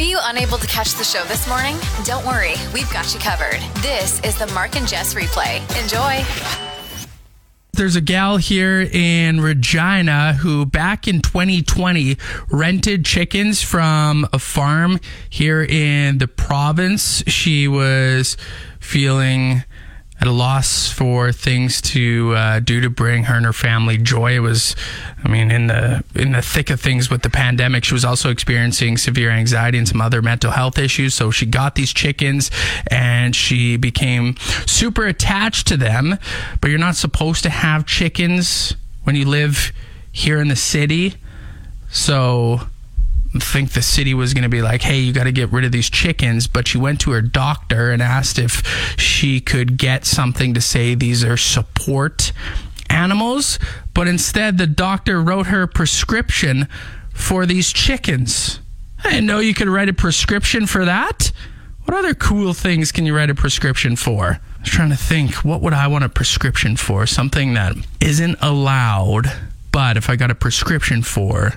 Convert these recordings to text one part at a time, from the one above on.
Were you unable to catch the show this morning? Don't worry, we've got you covered. This is the Mark and Jess replay. Enjoy. There's a gal here in Regina who back in 2020 rented chickens from a farm here in the province. She was feeling at a loss for things to uh, do to bring her and her family joy. It was, I mean, in the in the thick of things with the pandemic, she was also experiencing severe anxiety and some other mental health issues. So she got these chickens and she became super attached to them. But you're not supposed to have chickens when you live here in the city. So think the city was going to be like, hey, you got to get rid of these chickens. But she went to her doctor and asked if she could get something to say these are support animals. But instead, the doctor wrote her a prescription for these chickens. I didn't know you could write a prescription for that. What other cool things can you write a prescription for? I was trying to think, what would I want a prescription for? Something that isn't allowed, but if I got a prescription for,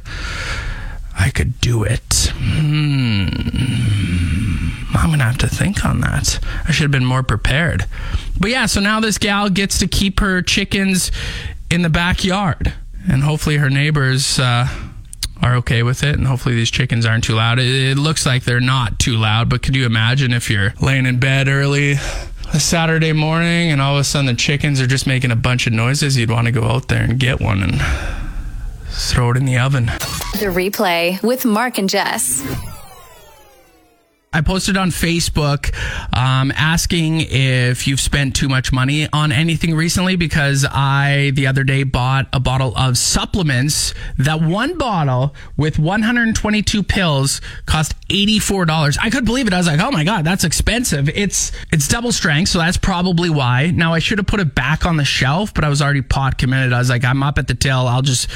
I could do it. Hmm. I'm to have to think on that. I should have been more prepared. But yeah, so now this gal gets to keep her chickens in the backyard. And hopefully her neighbors uh, are okay with it. And hopefully these chickens aren't too loud. It, it looks like they're not too loud, but could you imagine if you're laying in bed early? A Saturday morning, and all of a sudden the chickens are just making a bunch of noises. You'd want to go out there and get one and throw it in the oven. The replay with Mark and Jess. I posted on Facebook um, asking if you've spent too much money on anything recently because I, the other day, bought a bottle of supplements. That one bottle with 122 pills cost $84. I couldn't believe it. I was like, oh my God, that's expensive. It's, it's double strength, so that's probably why. Now, I should have put it back on the shelf, but I was already pot committed. I was like, I'm up at the till. I'll just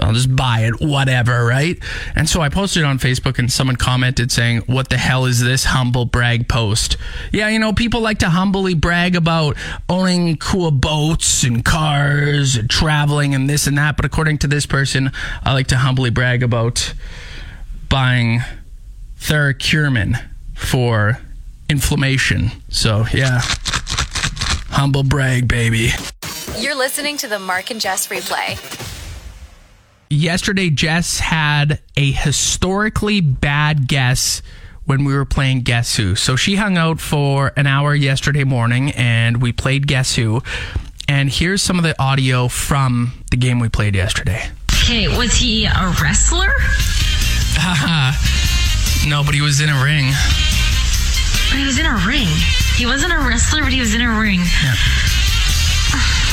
I'll just buy it, whatever, right? And so I posted on Facebook and someone commented saying, What the hell is this humble brag post? Yeah, you know, people like to humbly brag about owning cool boats and cars and traveling and this and that. But according to this person, I like to humbly brag about buying Theracurmin for inflammation. So, yeah, humble brag, baby. You're listening to the Mark and Jess replay. Yesterday Jess had a historically bad guess when we were playing Guess Who. So she hung out for an hour yesterday morning and we played Guess Who. And here's some of the audio from the game we played yesterday. Okay, was he a wrestler? No, but he was in a ring. But he was in a ring. He wasn't a wrestler, but he was in a ring.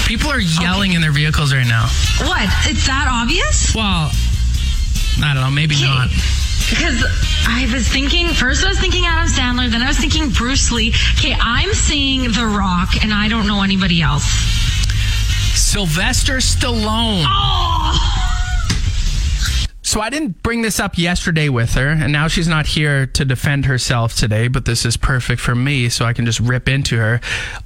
People are yelling in their vehicles right now. What? It's that obvious? Well, I don't know, maybe not. Because I was thinking, first I was thinking Adam Sandler, then I was thinking Bruce Lee. Okay, I'm seeing The Rock, and I don't know anybody else. Sylvester Stallone. Oh! So I didn't bring this up yesterday with her, and now she's not here to defend herself today, but this is perfect for me, so I can just rip into her.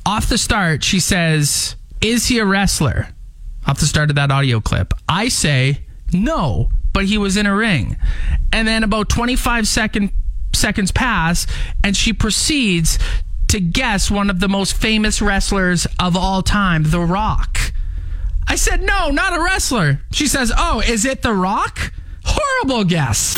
Off the start, she says, Is he a wrestler? Off the start of that audio clip. I say, No, but he was in a ring. And then about 25 second, seconds pass, and she proceeds to guess one of the most famous wrestlers of all time, The Rock. I said, no, not a wrestler. She says, oh, is it The Rock? Horrible guess.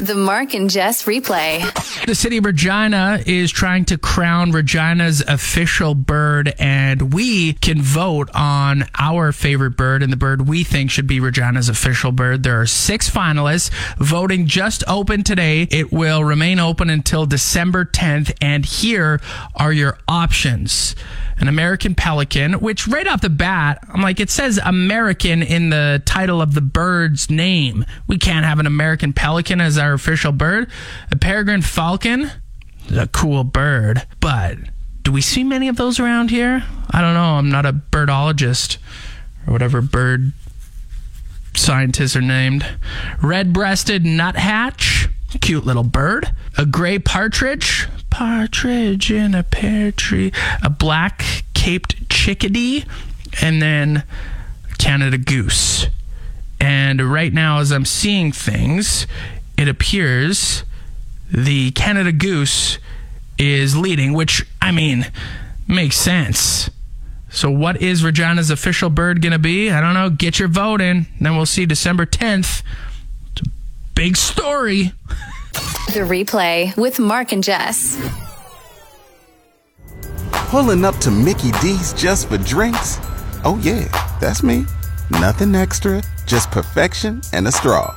The Mark and Jess replay. The city of Regina is trying to crown Regina's official bird, and we can vote on our favorite bird and the bird we think should be Regina's official bird. There are six finalists. Voting just opened today. It will remain open until December 10th, and here are your options an American pelican, which right off the bat, I'm like, it says American in the title of the bird's name. We can't have an American pelican as our official bird. A peregrine falcon a cool bird, but do we see many of those around here? I don't know. I'm not a birdologist or whatever bird scientists are named. Red breasted nuthatch, cute little bird. A gray partridge, partridge in a pear tree. A black capped chickadee, and then Canada goose. And right now, as I'm seeing things, it appears the Canada goose is leading, which, I mean, makes sense. So, what is Regina's official bird going to be? I don't know. Get your vote in. Then we'll see December 10th. It's a big story. The replay with Mark and Jess. Pulling up to Mickey D's just for drinks? Oh, yeah, that's me. Nothing extra, just perfection and a straw.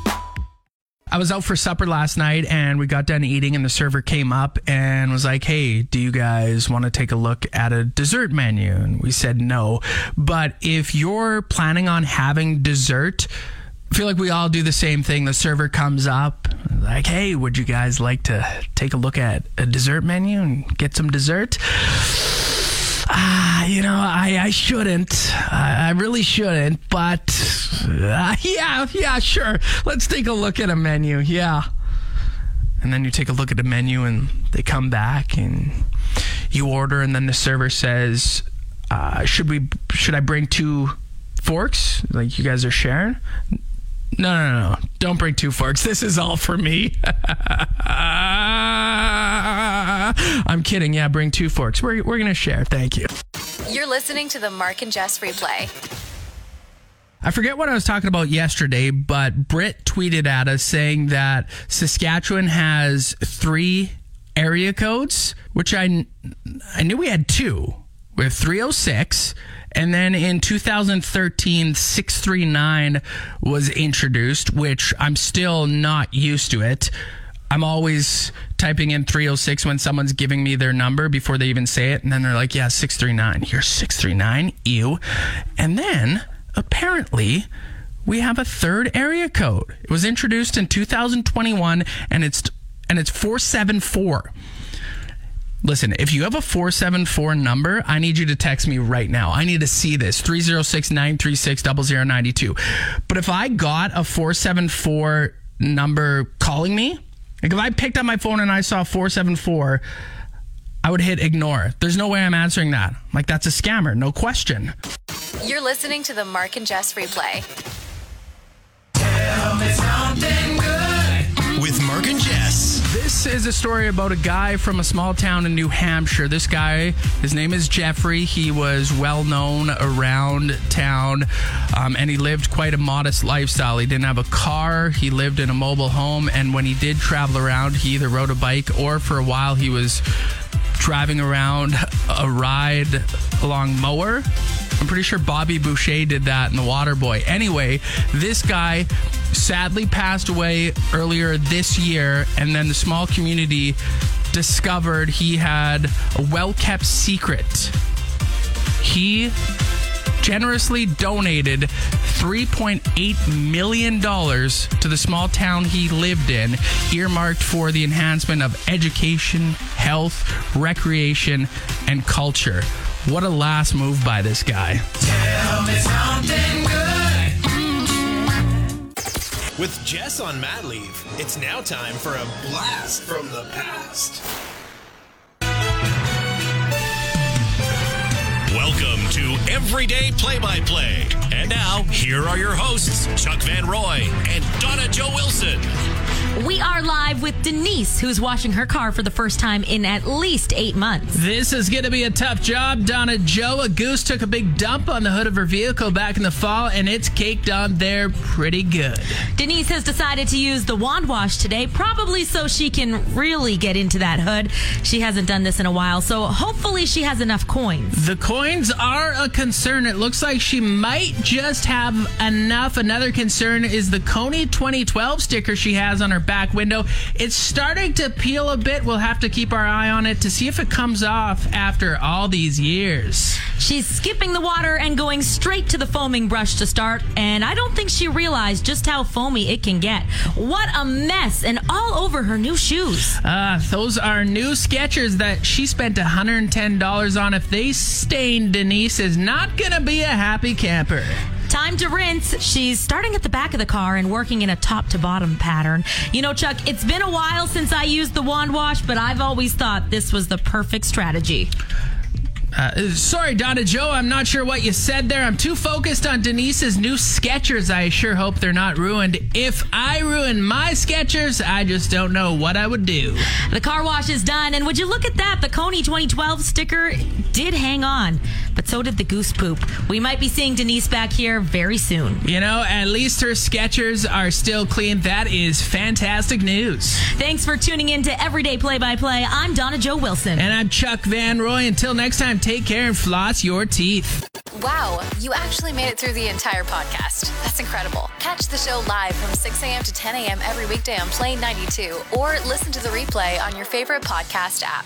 I was out for supper last night and we got done eating and the server came up and was like, "Hey, do you guys want to take a look at a dessert menu?" And we said no. But if you're planning on having dessert, I feel like we all do the same thing. The server comes up like, "Hey, would you guys like to take a look at a dessert menu and get some dessert?" Ah, you know, I, I shouldn't. I, I really shouldn't. But uh, yeah, yeah, sure. Let's take a look at a menu. Yeah. And then you take a look at the menu and they come back and you order and then the server says, uh, should we should I bring two forks? Like you guys are sharing? No, no, no. Don't bring two forks. This is all for me. I'm kidding. Yeah, bring two forks. We're, we're going to share. Thank you. You're listening to the Mark and Jess replay. I forget what I was talking about yesterday, but Britt tweeted at us saying that Saskatchewan has three area codes, which I, I knew we had two. We have 306. And then in 2013, 639 was introduced, which I'm still not used to it. I'm always typing in 306 when someone's giving me their number before they even say it. And then they're like, yeah, 639. You're 639. Ew. And then apparently we have a third area code. It was introduced in 2021 and it's and it's 474. Listen, if you have a 474 number, I need you to text me right now. I need to see this 306 936 0092. But if I got a 474 number calling me, like if I picked up my phone and I saw 474, I would hit ignore. There's no way I'm answering that. Like that's a scammer, no question. You're listening to the Mark and Jess replay. With Mark and Jess. This is a story about a guy from a small town in New Hampshire. This guy, his name is Jeffrey. He was well known around town um, and he lived quite a modest lifestyle. He didn't have a car, he lived in a mobile home, and when he did travel around, he either rode a bike or for a while he was driving around a ride along mower. I'm pretty sure Bobby Boucher did that in The Water Boy. Anyway, this guy sadly passed away earlier this year, and then the small community discovered he had a well kept secret. He generously donated $3.8 million to the small town he lived in, earmarked for the enhancement of education, health, recreation, and culture. What a last move by this guy. With Jess on mat leave, it's now time for a blast from the past. Welcome to Everyday Play by Play. And now, here are your hosts, Chuck Van Roy and Donna Joe Wilson. We are live with Denise, who's washing her car for the first time in at least eight months. This is going to be a tough job. Donna Joe, a goose took a big dump on the hood of her vehicle back in the fall, and it's caked on there pretty good. Denise has decided to use the wand wash today, probably so she can really get into that hood. She hasn't done this in a while, so hopefully she has enough coins. The coins are a concern. It looks like she might just have enough. Another concern is the Kony 2012 sticker she has on her back window. It's starting to peel a bit. We'll have to keep our eye on it to see if it comes off after all these years. She's skipping the water and going straight to the foaming brush to start, and I don't think she realized just how foamy it can get. What a mess, and all over her new shoes. Uh, those are new Skechers that she spent $110 on. If they stain, Denise is not going to be a happy camper. Time to rinse. She's starting at the back of the car and working in a top to bottom pattern. You know, Chuck, it's been a while since I used the wand wash, but I've always thought this was the perfect strategy. Uh, sorry, Donna Joe, I'm not sure what you said there. I'm too focused on Denise's new Skechers. I sure hope they're not ruined. If I ruin my Skechers, I just don't know what I would do. The car wash is done, and would you look at that? The Kony 2012 sticker did hang on, but so did the goose poop. We might be seeing Denise back here very soon. You know, at least her Skechers are still clean. That is fantastic news. Thanks for tuning in to Everyday Play by Play. I'm Donna Joe Wilson. And I'm Chuck Van Roy. Until next time, take care and floss your teeth. Wow, you actually made it through the entire podcast. That's incredible. Catch the show live from 6 a.m. to 10 a.m. every weekday on Play 92 or listen to the replay on your favorite podcast app.